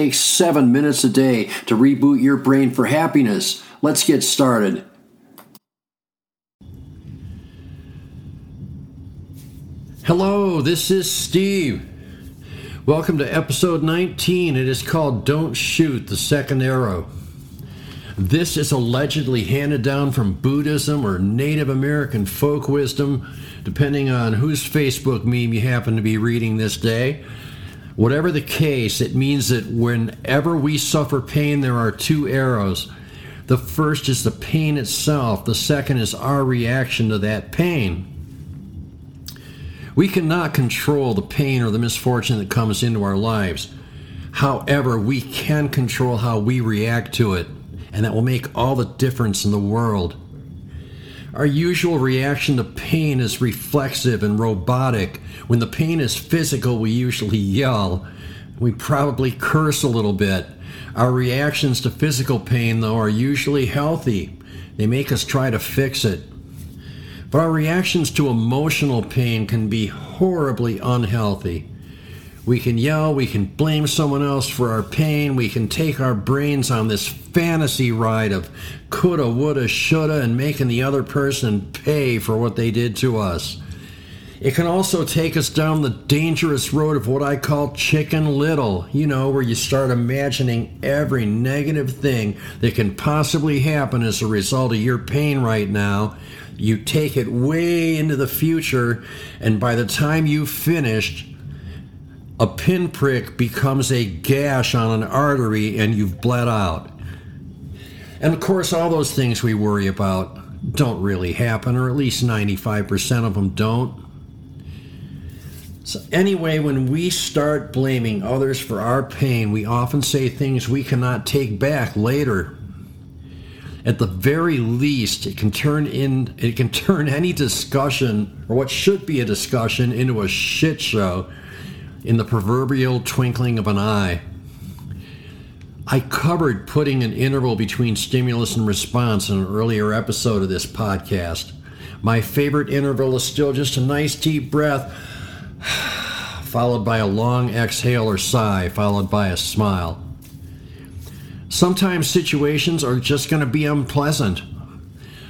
takes seven minutes a day to reboot your brain for happiness. Let's get started. Hello, this is Steve. Welcome to episode 19. It is called Don't Shoot the Second Arrow. This is allegedly handed down from Buddhism or Native American folk wisdom, depending on whose Facebook meme you happen to be reading this day. Whatever the case, it means that whenever we suffer pain, there are two arrows. The first is the pain itself, the second is our reaction to that pain. We cannot control the pain or the misfortune that comes into our lives. However, we can control how we react to it, and that will make all the difference in the world. Our usual reaction to pain is reflexive and robotic. When the pain is physical, we usually yell. We probably curse a little bit. Our reactions to physical pain, though, are usually healthy. They make us try to fix it. But our reactions to emotional pain can be horribly unhealthy. We can yell, we can blame someone else for our pain, we can take our brains on this fantasy ride of coulda, woulda, shoulda, and making the other person pay for what they did to us. It can also take us down the dangerous road of what I call chicken little, you know, where you start imagining every negative thing that can possibly happen as a result of your pain right now. You take it way into the future, and by the time you've finished, a pinprick becomes a gash on an artery and you've bled out. And of course, all those things we worry about don't really happen, or at least 95% of them don't. So, anyway, when we start blaming others for our pain, we often say things we cannot take back later. At the very least, it can turn in it can turn any discussion or what should be a discussion into a shit show in the proverbial twinkling of an eye. I covered putting an interval between stimulus and response in an earlier episode of this podcast. My favorite interval is still just a nice deep breath, followed by a long exhale or sigh, followed by a smile. Sometimes situations are just going to be unpleasant.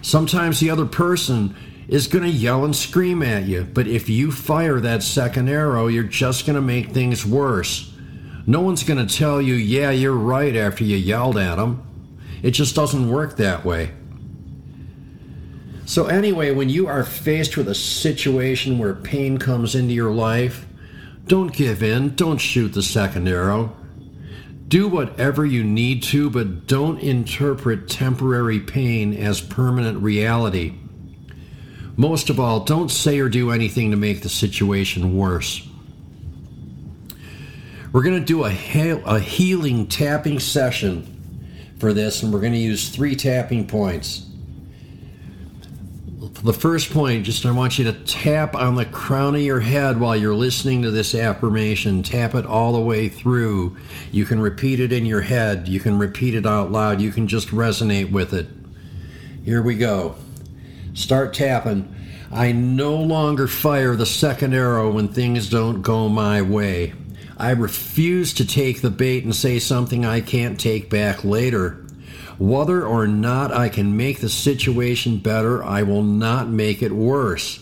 Sometimes the other person is going to yell and scream at you. But if you fire that second arrow, you're just going to make things worse. No one's going to tell you, yeah, you're right after you yelled at them. It just doesn't work that way. So, anyway, when you are faced with a situation where pain comes into your life, don't give in, don't shoot the second arrow. Do whatever you need to, but don't interpret temporary pain as permanent reality. Most of all, don't say or do anything to make the situation worse. We're going to do a, a healing tapping session for this, and we're going to use three tapping points. The first point, just I want you to tap on the crown of your head while you're listening to this affirmation. Tap it all the way through. You can repeat it in your head, you can repeat it out loud, you can just resonate with it. Here we go. Start tapping. I no longer fire the second arrow when things don't go my way. I refuse to take the bait and say something I can't take back later. Whether or not I can make the situation better, I will not make it worse.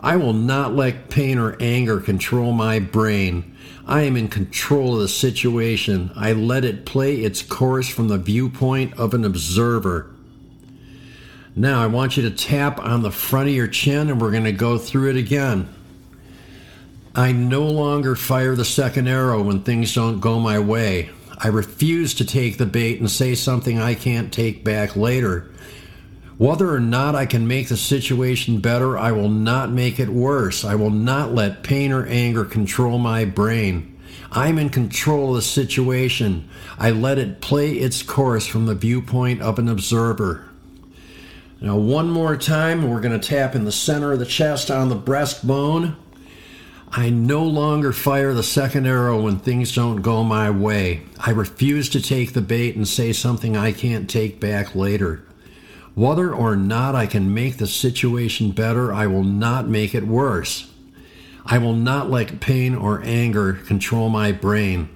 I will not let pain or anger control my brain. I am in control of the situation. I let it play its course from the viewpoint of an observer. Now I want you to tap on the front of your chin and we're going to go through it again. I no longer fire the second arrow when things don't go my way. I refuse to take the bait and say something I can't take back later. Whether or not I can make the situation better, I will not make it worse. I will not let pain or anger control my brain. I'm in control of the situation. I let it play its course from the viewpoint of an observer. Now, one more time, we're going to tap in the center of the chest on the breastbone. I no longer fire the second arrow when things don't go my way. I refuse to take the bait and say something I can't take back later. Whether or not I can make the situation better, I will not make it worse. I will not let pain or anger control my brain.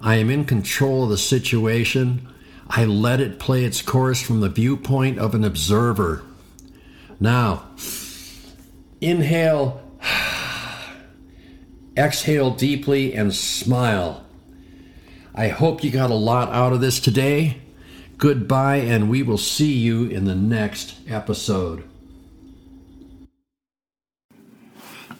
I am in control of the situation. I let it play its course from the viewpoint of an observer. Now, inhale, exhale deeply, and smile. I hope you got a lot out of this today. Goodbye, and we will see you in the next episode.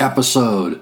episode.